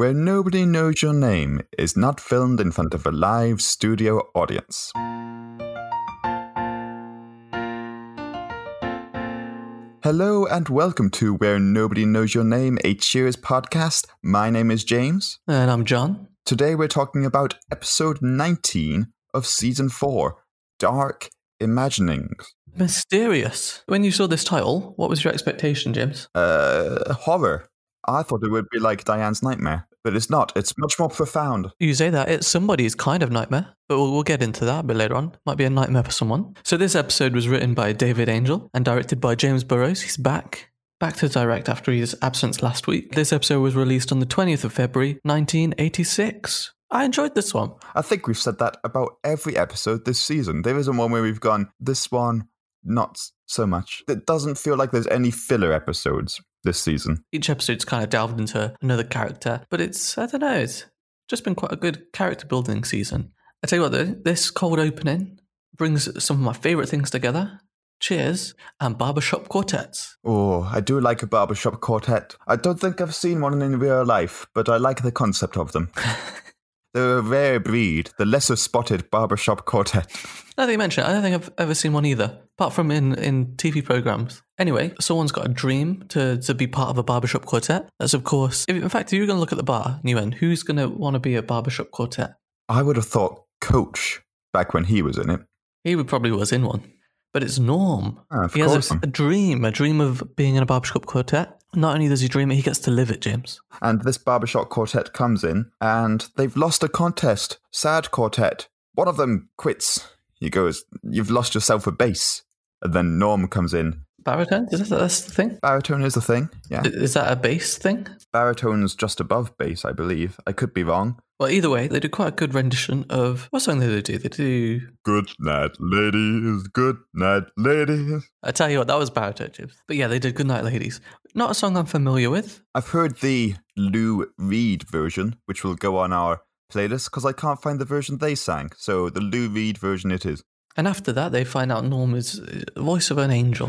Where Nobody Knows Your Name is not filmed in front of a live studio audience. Hello and welcome to Where Nobody Knows Your Name, a Cheers podcast. My name is James. And I'm John. Today we're talking about episode 19 of season 4 Dark Imaginings. Mysterious. When you saw this title, what was your expectation, James? Uh, horror. I thought it would be like Diane's Nightmare, but it's not. It's much more profound. You say that it's somebody's kind of nightmare, but we'll, we'll get into that a bit later on. Might be a nightmare for someone. So this episode was written by David Angell and directed by James Burrows. He's back. Back to direct after his absence last week. This episode was released on the 20th of February, 1986. I enjoyed this one. I think we've said that about every episode this season. There isn't one where we've gone, this one, not so much. It doesn't feel like there's any filler episodes this season. Each episode's kind of delved into another character, but it's, I don't know, it's just been quite a good character building season. I tell you what, though, this cold opening brings some of my favourite things together. Cheers and barbershop quartets. Oh, I do like a barbershop quartet. I don't think I've seen one in real life, but I like the concept of them. They're a rare breed, the lesser spotted barbershop quartet. Now that you mention it, I don't think I've ever seen one either, apart from in, in TV programs. Anyway, someone's got a dream to, to be part of a barbershop quartet. That's, of course, if, in fact, if you're going to look at the bar, went, who's going to want to be a barbershop quartet? I would have thought Coach back when he was in it. He would probably was in one. But it's Norm. Ah, of he has a, a dream, a dream of being in a barbershop quartet. Not only does he dream it, he gets to live it, James. And this barbershop quartet comes in, and they've lost a contest. Sad quartet. One of them quits. He goes, You've lost yourself a bass. And then Norm comes in. Baritone? Is that that's the thing? Baritone is the thing. Yeah. Is that a bass thing? Baritone's just above bass, I believe. I could be wrong. Well, either way, they do quite a good rendition of what song do they do? They do. Good night, ladies. Good night, ladies. I tell you what, that was baritone, James. But yeah, they did "Good Night, Ladies." Not a song I'm familiar with. I've heard the Lou Reed version, which will go on our playlist because I can't find the version they sang. So the Lou Reed version it is. And after that, they find out Norm is uh, the voice of an angel.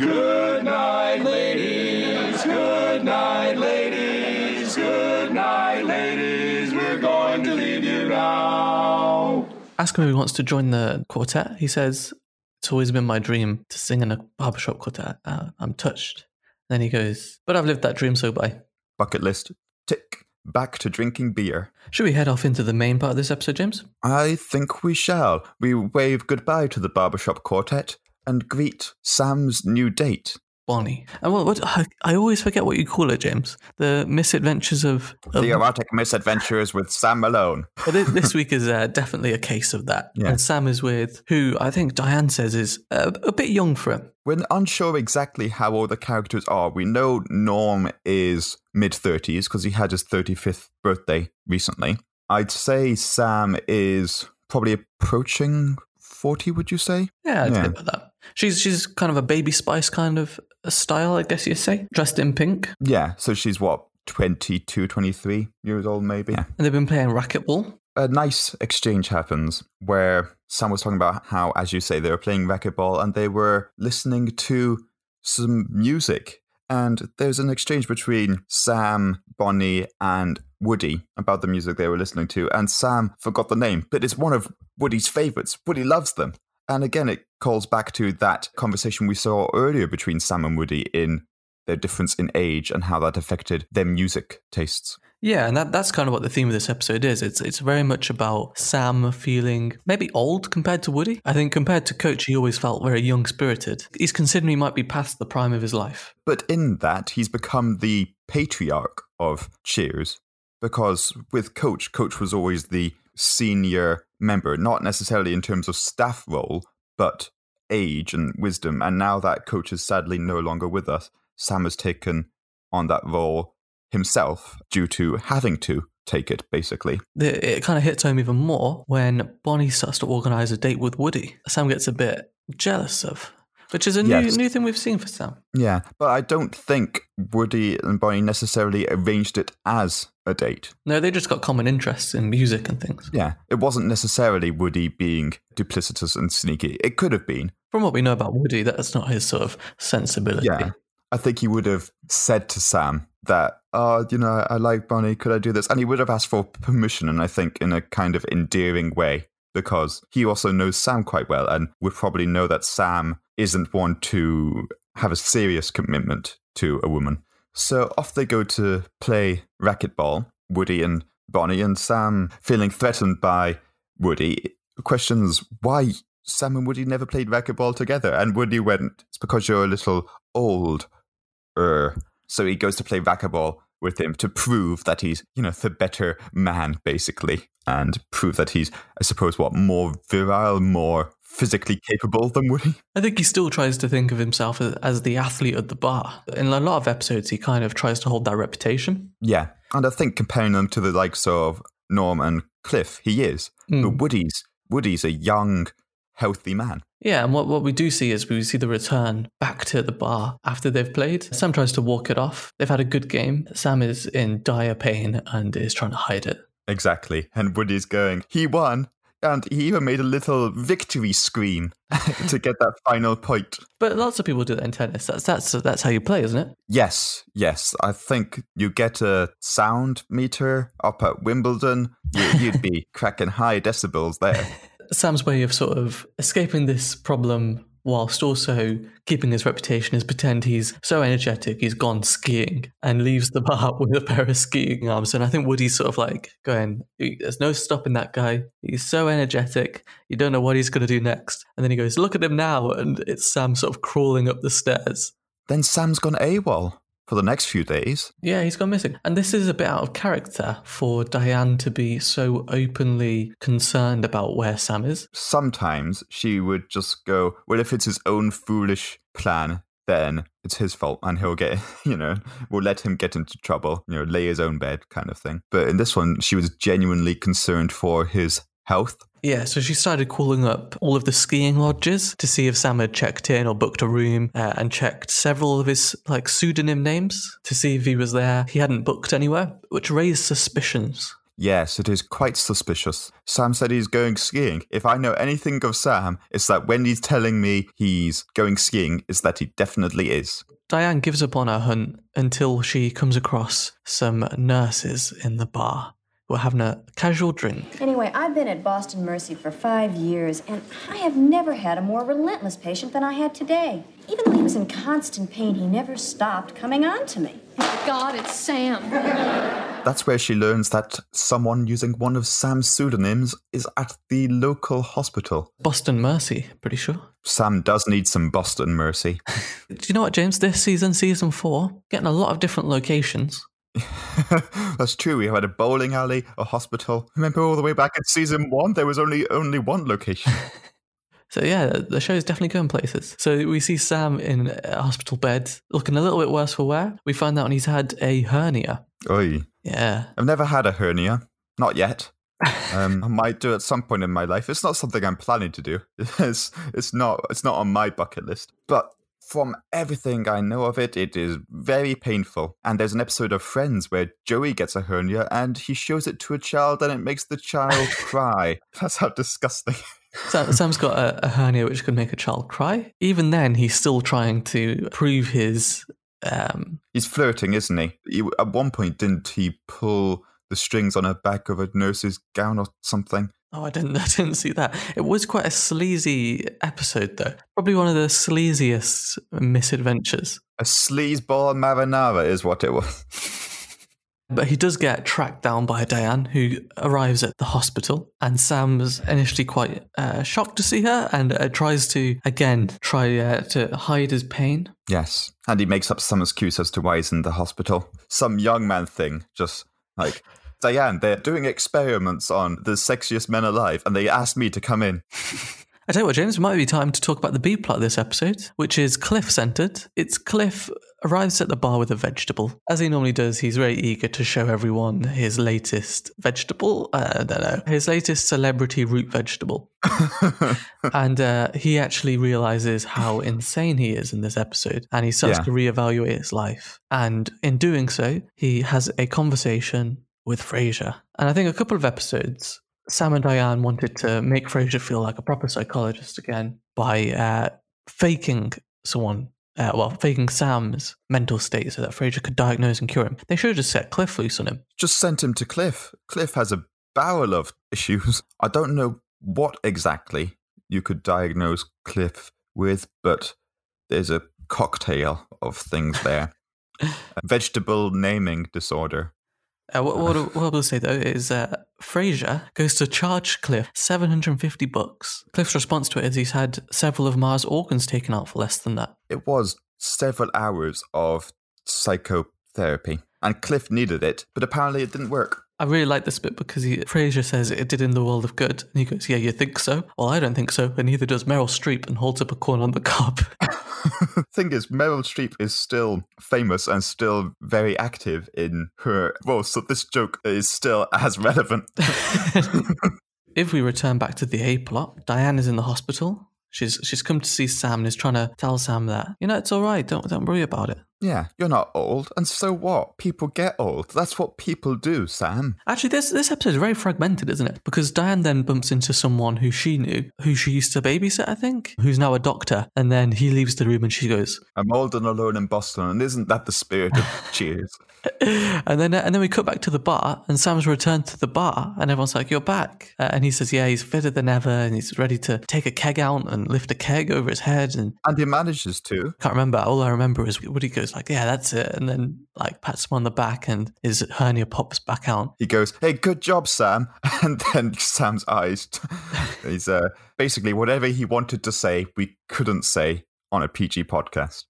Good night, ladies. Good night, ladies. Good night, ladies. We're going to leave you now. Ask him if he wants to join the quartet. He says, It's always been my dream to sing in a barbershop quartet. Uh, I'm touched. Then he goes, But I've lived that dream, so by. Bucket list. Tick. Back to drinking beer. Should we head off into the main part of this episode, James? I think we shall. We wave goodbye to the barbershop quartet and greet Sam's new date. Bonnie. And what, what I, I always forget what you call it, James. The misadventures of. of The erotic misadventures with Sam Malone. But thi- this week is uh, definitely a case of that. Yeah. And Sam is with who I think Diane says is a, a bit young for him. We're unsure exactly how old the characters are. We know Norm is mid 30s because he had his 35th birthday recently. I'd say Sam is probably approaching 40, would you say? Yeah, I'd Yeah. say about that. She's she's kind of a baby spice kind of a style, I guess you say. Dressed in pink. Yeah, so she's what, 22, 23 years old, maybe? Yeah. And they've been playing racquetball. A nice exchange happens where Sam was talking about how, as you say, they were playing racquetball and they were listening to some music. And there's an exchange between Sam, Bonnie, and Woody about the music they were listening to. And Sam forgot the name, but it's one of Woody's favorites. Woody loves them. And again, it calls back to that conversation we saw earlier between Sam and Woody in their difference in age and how that affected their music tastes. Yeah, and that, that's kind of what the theme of this episode is. It's it's very much about Sam feeling maybe old compared to Woody. I think compared to Coach, he always felt very young spirited. He's considering he might be past the prime of his life. But in that, he's become the patriarch of Cheers because with Coach, Coach was always the senior member, not necessarily in terms of staff role, but age and wisdom. And now that Coach is sadly no longer with us, Sam has taken on that role himself due to having to take it, basically. The, it kind of hits home even more when Bonnie starts to organize a date with Woody. Sam gets a bit jealous of, which is a new Yes. new thing we've seen for Sam. Yeah, but I don't think Woody and Bonnie necessarily arranged it as a date. No, they just got common interests in music and things. Yeah, it wasn't necessarily Woody being duplicitous and sneaky. It could have been. From what we know about Woody, that's not his sort of sensibility. Yeah. I think he would have said to Sam, that, oh, you know, I like Bonnie, could I do this? And he would have asked for permission, and I think in a kind of endearing way, because he also knows Sam quite well and would probably know that Sam isn't one to have a serious commitment to a woman. So off they go to play racquetball, Woody and Bonnie, and Sam, feeling threatened by Woody, questions why Sam and Woody never played racquetball together. And Woody went, It's because you're a little old. So he goes to play racquetball with him to prove that he's, you know, the better man, basically, and prove that he's, I suppose, what, more virile, more physically capable than Woody. I think he still tries to think of himself as, as the athlete at the bar. In a lot of episodes, he kind of tries to hold that reputation. Yeah. And I think comparing them to the likes of Norm and Cliff, he is. Mm. But Woody's Woody's a young, healthy man. Yeah, and what, what we do see is we see the return back to the bar after they've played. Sam tries to walk it off. They've had a good game. Sam is in dire pain and is trying to hide it. Exactly. And Woody's going, he won. And he even made a little victory scream to get that final point. But lots of people do that in tennis. That's that's that's how you play, isn't it? Yes, yes. I think you get a sound meter up at Wimbledon, you, you'd be cracking high decibels there. Sam's way of sort of escaping this problem whilst also keeping his reputation is pretend he's so energetic he's gone skiing and leaves the bar with a pair of skiing arms. And I think Woody's sort of like going, There's no stopping that guy. He's so energetic. You don't know what he's going to do next. And then he goes, Look at him now. And it's Sam sort of crawling up the stairs. Then Sam's gone AWOL for the next few days. Yeah, he's gone missing. And this is a bit out of character for Diane to be so openly concerned about where Sam is. Sometimes she would just go, Well, if it's his own foolish plan, then it's his fault and he'll get, you know, we'll let him get into trouble, you know, lay his own bed kind of thing. But in this one, she was genuinely concerned for his health. Yeah, so she started calling up all of the skiing lodges to see if Sam had checked in or booked a room uh, and checked several of his like pseudonym names to see if he was there. He hadn't booked anywhere, which raised suspicions. Yes, it is quite suspicious. Sam said he's going skiing. If I know anything of Sam, it's that when he's telling me he's going skiing, is that he definitely is. Diane gives up on her hunt until she comes across some nurses in the bar who are having a casual drink. Anyway, I've been at Boston Mercy for five years, and I have never had a more relentless patient than I had today. Even though he was in constant pain, he never stopped coming on to me. God, it's Sam. That's where she learns that someone using one of Sam's pseudonyms is at the local hospital. Boston Mercy, pretty sure. Sam does need some Boston mercy. Do you know what, James? This season, season four, getting a lot of different locations. That's true. We have had a bowling alley, a hospital. Remember all the way back in season one, there was only only one location. So yeah, the show is definitely going places. So we see Sam in a hospital bed, looking a little bit worse for wear. We find out he's had a hernia. Oi. Yeah. I've never had a hernia. Not yet. Um, I might do at some point in my life. It's not something I'm planning to do. It's it's not it's not on my bucket list. But from everything I know of it, it is very painful. And there's an episode of Friends where Joey gets a hernia and he shows it to a child and it makes the child cry. That's how disgusting. Sam, Sam's got a, a hernia which could make a child cry. Even then, he's still trying to prove his. Um, He's flirting, isn't he? he? At one point, didn't he pull the strings on the back of a nurse's gown or something? Oh, I didn't, I didn't see that. It was quite a sleazy episode, though. Probably one of the sleaziest misadventures. A sleazeball marinara is what it was. But he does get tracked down by Diane, who arrives at the hospital. And Sam's initially quite uh, shocked to see her and uh, tries to, again, try uh, to hide his pain. Yes. And he makes up some excuse as to why he's in the hospital. Some young man thing, just like, Diane, they're doing experiments on the sexiest men alive, and they asked me to come in. I tell you what, James, it might be time to talk about the B plot this episode, which is Cliff centered. It's Cliff arrives at the bar with a vegetable. As he normally does, he's very eager to show everyone his latest vegetable. Uh, I don't know, his latest celebrity root vegetable. and uh, he actually realizes how insane he is in this episode, and he starts Yeah. to reevaluate his life. And in doing so, he has a conversation with Frasier. And I think a couple of episodes, Sam and Diane wanted to make Frasier feel like a proper psychologist again by uh, faking someone uh, well, faking Sam's mental state so that Frasier could diagnose and cure him. They should have just set Cliff loose on him. Just sent him to Cliff. Cliff has a barrel of issues. I don't know what exactly you could diagnose Cliff with, but there's a cocktail of things there. Vegetable naming disorder. Uh, what, what, what I will say though is uh, Frasier goes to charge Cliff 750 bucks. Cliff's response to it is he's had several of Mars' organs taken out for less than that. It was several hours of psychotherapy, and Cliff needed it, but apparently it didn't work. I really like this bit because he, Frasier says it did in the world of good. And he goes, Yeah, you think so? Well, I don't think so. And neither does Meryl Streep and holds up a corn on the cob. Thing is, Meryl Streep is still famous and still very active in her role, so this joke is still as relevant. if we return back to the A plot, Diane is in the hospital. She's she's come to see Sam and is trying to tell Sam that you know it's all right. Don't don't worry about it. yeah, you're not old, and so what? People get old. That's what people do, Sam. Actually, this this episode is very fragmented, isn't it? Because Diane then bumps into someone who she knew, who she used to babysit, I think, who's now a doctor, and then he leaves the room and she goes, I'm old and alone in Boston, and isn't that the spirit of Cheers? and then and then we cut back to the bar, and Sam's returned to the bar, and everyone's like, "You're back," uh, and he says, "Yeah, he's fitter than ever, and he's ready to take a keg out and lift a keg over his head." And And he manages to. can't remember. All I remember is Woody goes like, "Yeah, that's it," and then like pats him on the back, and his hernia pops back out. He goes, "Hey, good job, Sam!" And then Sam's eyes. He's uh, basically whatever he wanted to say, we couldn't say on a PG podcast.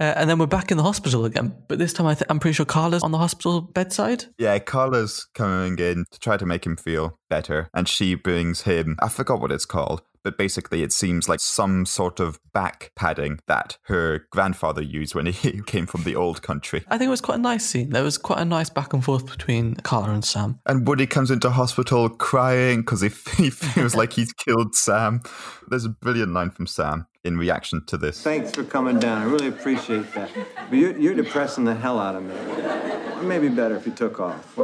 Uh, and then we're back in the hospital again, but this time I th- I'm pretty sure Carla's on the hospital bedside. Yeah, Carla's coming in to try to make him feel better, and she brings him. I forgot what it's called, but basically, it seems like some sort of back padding that her grandfather used when he came from the old country. I think it was quite a nice scene. There was quite a nice back and forth between Carla and Sam. And Woody comes into hospital crying because he, he feels like he's killed Sam. There's a brilliant line from Sam in reaction to this. Thanks for coming down. I really appreciate that. But you're, you're depressing the hell out of me. It may be better if you took off.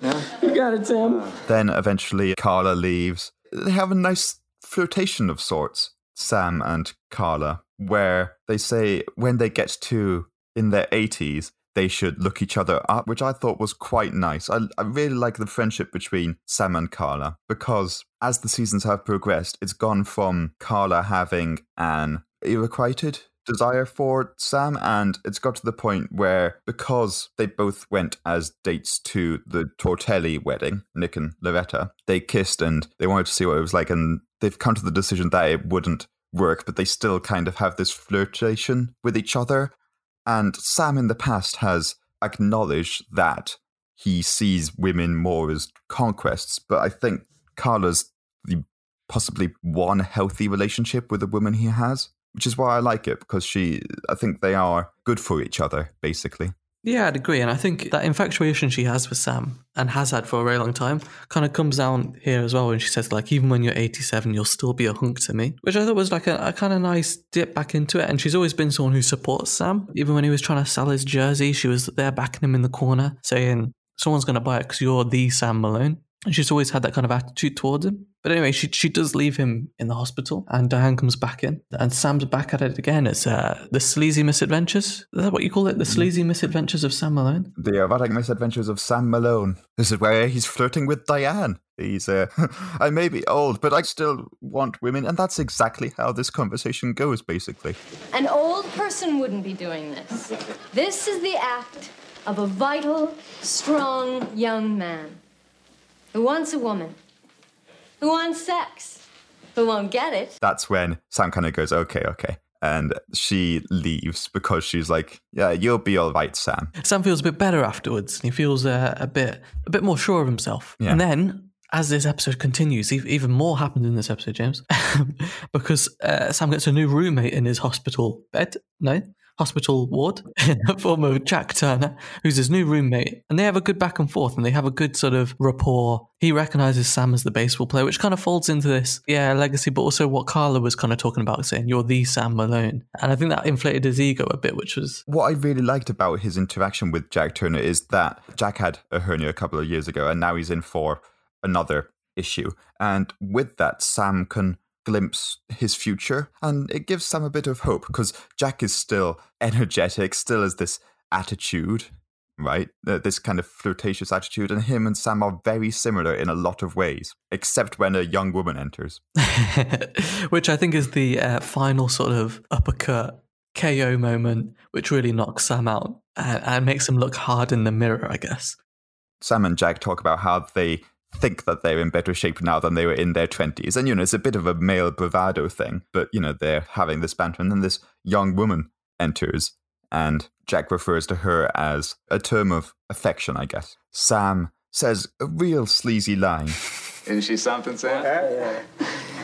Yeah? You got it, Sam. Uh, then eventually Carla leaves. They have a nice flirtation of sorts, Sam and Carla, where they say when they get to in their 80s, they should look each other up, which I thought was quite nice. I, I really like the friendship between Sam and Carla because as the seasons have progressed, it's gone from Carla having an irrequited desire for Sam, and it's got to the point where because they both went as dates to the Tortelli wedding, Nick and Loretta, they kissed and they wanted to see what it was like, and they've come to the decision that it wouldn't work, but they still kind of have this flirtation with each other. And Sam in the past has acknowledged that he sees women more as conquests, but I think Carla's the possibly one healthy relationship with a woman he has, which is why I like it because she, I think they are good for each other, basically. Yeah, I'd agree. And I think that infatuation she has with Sam and has had for a very long time kind of comes down here as well when she says, like, even when you're 87, you'll still be a hunk to me, which I thought was like a, a kind of nice dip back into it. And she's always been someone who supports Sam. Even when he was trying to sell his jersey, she was there backing him in the corner saying, someone's going to buy it because you're the Sam Malone. And she's always had that kind of attitude towards him. But anyway, she she does leave him in the hospital, and Diane comes back in, and Sam's back at it again. It's uh, the sleazy misadventures. Is that what you call it? The sleazy misadventures of Sam Malone. The erotic misadventures of Sam Malone. This is where he's flirting with Diane. He's, uh, I may be old, but I still want women, and that's exactly how this conversation goes, basically. An old person wouldn't be doing this. This is the act of a vital, strong young man who wants a woman, who wants sex, who won't get it. That's when Sam kind of goes, okay, okay. And she leaves because she's like, yeah, you'll be all right, Sam. Sam feels a bit better afterwards, and he feels uh, a bit a bit more sure of himself. Yeah. And then, as this episode continues, even more happens in this episode, James, because uh, Sam gets a new roommate in his hospital bed. No. Hospital ward in the form of Jack Turner, who's his new roommate, and they have a good back and forth, and they have a good sort of rapport. He recognizes Sam as the baseball player, which kind of folds into this, yeah, legacy, but also what Carla was kind of talking about, saying you're the Sam Malone, and I think that inflated his ego a bit, which was What I really liked about his interaction with Jack Turner is that Jack had a hernia a couple of years ago, and now he's in for another issue. And with that, Sam can glimpse his future, and it gives Sam a bit of hope because Jack is still energetic, still has this attitude, right? Uh, This kind of flirtatious attitude, and him and Sam are very similar in a lot of ways, except when a young woman enters. which I think is the uh, final sort of uppercut KO moment, which really knocks Sam out and, and makes him look hard in the mirror, I guess. Sam and Jack talk about how they think that they're in better shape now than they were in their 20s. And, you know, it's a bit of a male bravado thing, but, you know, they're having this banter. And then this young woman enters, and Jack refers to her as a term of affection, I guess. Sam says a real sleazy line. Isn't she something, Sam?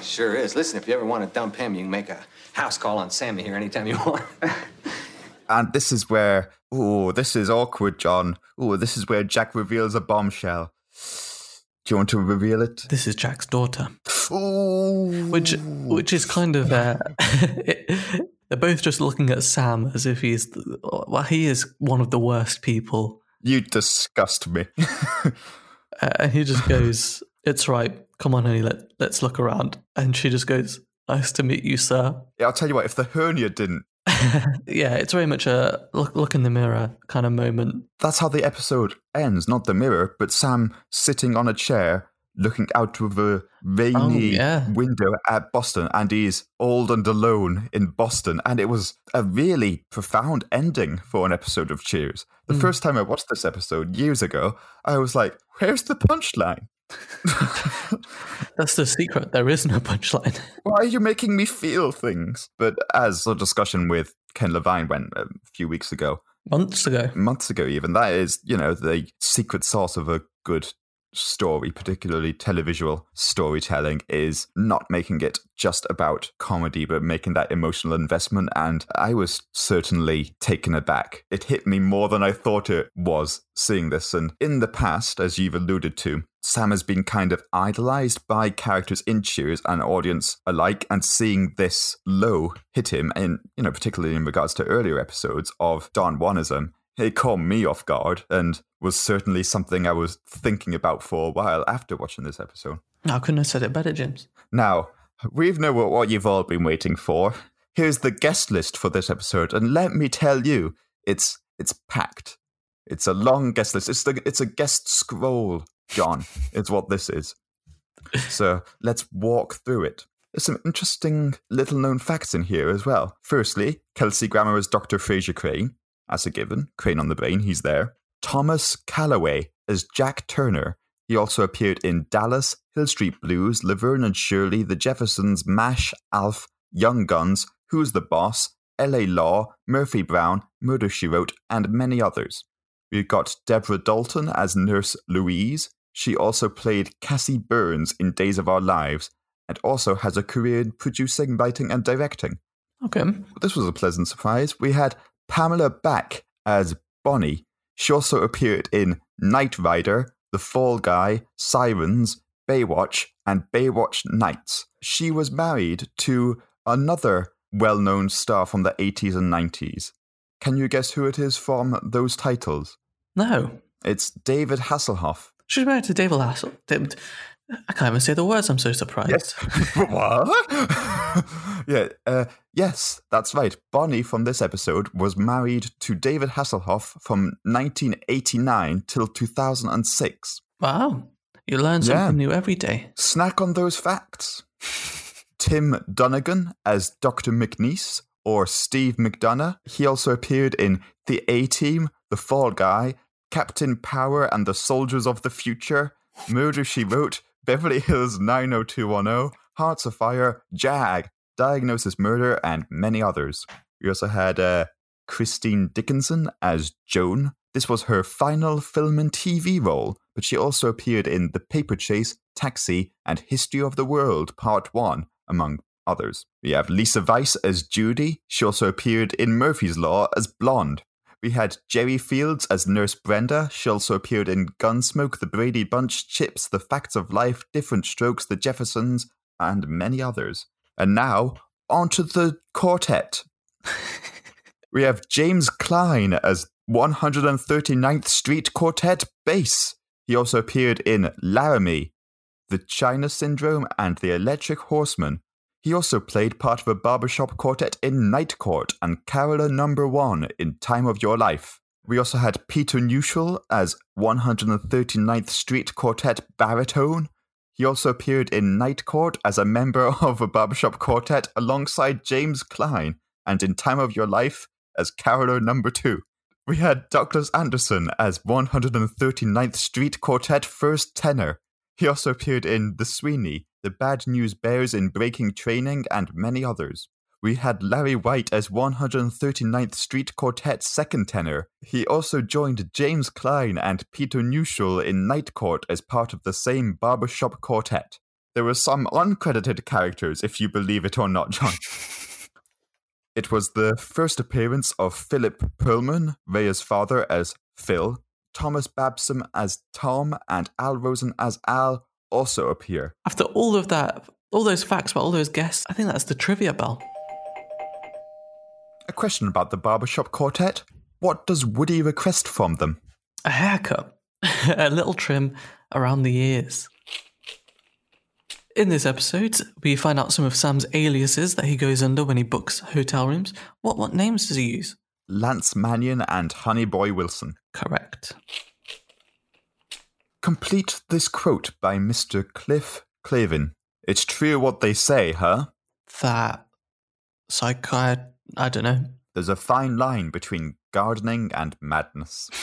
Sure is. Listen, if you ever want to dump him, you can make a house call on Sammy here anytime you want. And this is where, oh, this is awkward, John. Oh, this is where Jack reveals a bombshell. Do you want to reveal it? This is Jack's daughter, Oh, which which is kind of uh, they're both just looking at Sam as if he's well, he is one of the worst people, you disgust me. uh, and he just goes, "It's right, come on, honey, let let's look around," and she just goes, "Nice to meet you, sir." Yeah, I'll tell you what, if the hernia didn't, yeah, it's very much a look look in the mirror kind of moment. that's how the episode ends. Not the mirror, but Sam sitting on a chair looking out of a rainy Oh, yeah. window at Boston, and he's old and alone in Boston. And it was a really profound ending for an episode of Cheers. The Hmm. first time I watched this episode years ago, I was like, where's the punchline? That's the secret. There is no punchline. Why are you making me feel things? But as a discussion with Ken Levine went a few weeks ago, Months ago. months ago even that is you know the secret sauce of a good story particularly televisual storytelling is not making it just about comedy but making that emotional investment and i was certainly taken aback. It hit me more than i thought it was seeing this and in the past as you've alluded to sam has been kind of idolized by characters in cheers and audience alike and seeing this low hit him in you know particularly in regards to earlier episodes of don juanism it caught me off guard and was certainly something I was thinking about for a while after watching this episode. I couldn't have said it better, James. Now, we've know what, you've all been waiting for. Here's the guest list for this episode, and let me tell you, it's it's packed. It's a long guest list. It's the it's a guest scroll, John. it's what this is. So let's walk through it. There's some interesting little known facts in here as well. Firstly, Kelsey Grammer is Dr. Frasier Crane. As a given, Crane on the brain, he's there. Thomas Callaway as Jack Turner. He also appeared in Dallas, Hill Street Blues, Laverne and Shirley, The Jeffersons, MASH, Alf, Young Guns, Who's the Boss, LA Law, Murphy Brown, Murder She Wrote, and many others. We've got Deborah Dalton as Nurse Louise. She also played Cassie Burns in Days of Our Lives, and also has a career in producing, writing, and directing. Okay. This was a pleasant surprise. We had Pamela Bach as Bonnie. She also appeared in Knight Rider, The Fall Guy, Sirens, Baywatch, and Baywatch Nights. She was married to another well known star from the 80s and 90s. Can you guess who it is from those titles? No. It's David Hasselhoff. She's married to David Hassel. I can't even say the words. I'm so surprised. what? yeah, uh, yes, that's right. Bonnie from this episode was married to David Hasselhoff from 1989 till 2006. Wow. You learn something Yeah. new every day. Snack on those facts. Tim Donegan as Dr. McNeese or Steve McDonough. He also appeared in The A Team, The Fall Guy, Captain Power and the Soldiers of the Future, Murder She Wrote, Beverly Hills 90210, Hearts of Fire, Jag, Diagnosis Murder, and many others. We also had uh, Christine Dickinson as Joan. This was her final film and TV role, but she also appeared in The Paper Chase, Taxi, and History of the World Part 1, among others. We have Lisa Weiss as Judy. She also appeared in Murphy's Law as Blonde. We had Jerry Fields as Nurse Brenda. She also appeared in Gunsmoke, The Brady Bunch, Chips, The Facts of Life, Different Strokes, The Jeffersons, and many others. And now, on to the quartet. we have James Klein as 139th Street Quartet bass. He also appeared in Laramie, The China Syndrome, and The Electric Horseman. He also played part of a barbershop quartet in Night Court and Caroler Number One in Time of Your Life. We also had Peter Neuschel as 139th Street Quartet baritone. He also appeared in Night Court as a member of a barbershop quartet alongside James Klein, and in Time of Your Life as Caroler Number Two. We had Douglas Anderson as 139th Street Quartet first tenor. He also appeared in The Sweeney, The Bad News Bears in Breaking Training, and many others. We had Larry White as 139th Street Quartet second tenor. He also joined James Klein and Peter Neuschel in Night Court as part of the same barbershop quartet. There were some uncredited characters, if you believe it or not, John. It was the first appearance of Philip Perlman, Rhea's father, as Phil. Thomas Babson as Tom and Al Rosen as Al also appear. After all of that, all those facts about all those guests, I think that's the trivia bell. A question about the barbershop quartet. What does Woody request from them? A haircut, a little trim around the ears. In this episode, we find out some of Sam's aliases that he goes under when he books hotel rooms. What what names does he use? Lance Mannion and Honey Boy Wilson. Correct. Complete this quote by Mr. Cliff Clavin. It's true what they say, huh? That psychiat I don't know. There's a fine line between gardening and madness.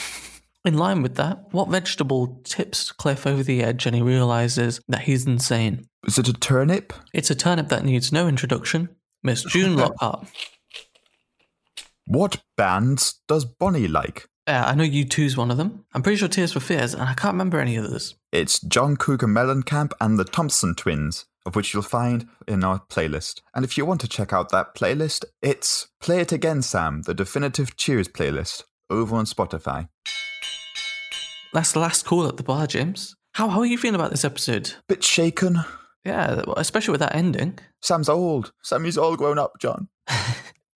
In line with that, what vegetable tips Cliff over the edge and he realizes that he's insane? Is it a turnip? It's a turnip that needs no introduction. Miss June Lockhart. What bands does Bonnie like? Uh, I know U2's one of them. I'm pretty sure Tears for Fears, and I can't remember any others. It's John Cougar Mellencamp and the Thompson Twins, of which you'll find in our playlist. And if you want to check out that playlist, it's Play It Again, Sam, the definitive Cheers playlist, over on Spotify. That's the last call at the bar, James. How, how are you feeling about this episode? Bit shaken. Yeah, especially with that ending. Sam's old. Sammy's all grown up, John.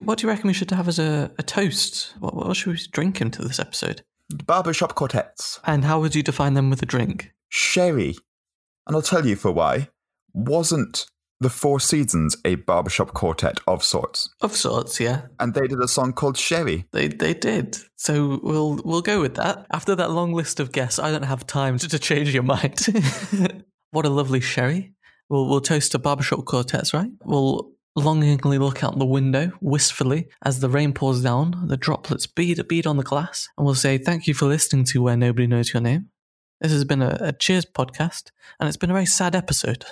What do you reckon we should have as a, a toast? What, what should we drink into this episode? Barbershop quartets. And how would you define them with a drink? Sherry. And I'll tell you for why. Wasn't the Four Seasons a barbershop quartet of sorts? Of sorts, yeah. And they did a song called Sherry. They they did. So we'll we'll go with that. After that long list of guests, I don't have time to, to change your mind. what a lovely sherry. We'll we'll toast to barbershop quartets, right? We'll longingly look out the window wistfully as the rain pours down, the droplets bead a bead on the glass, and we'll say thank you for listening to Where Nobody Knows Your Name. This has been a, a Cheers podcast, and it's been a very sad episode.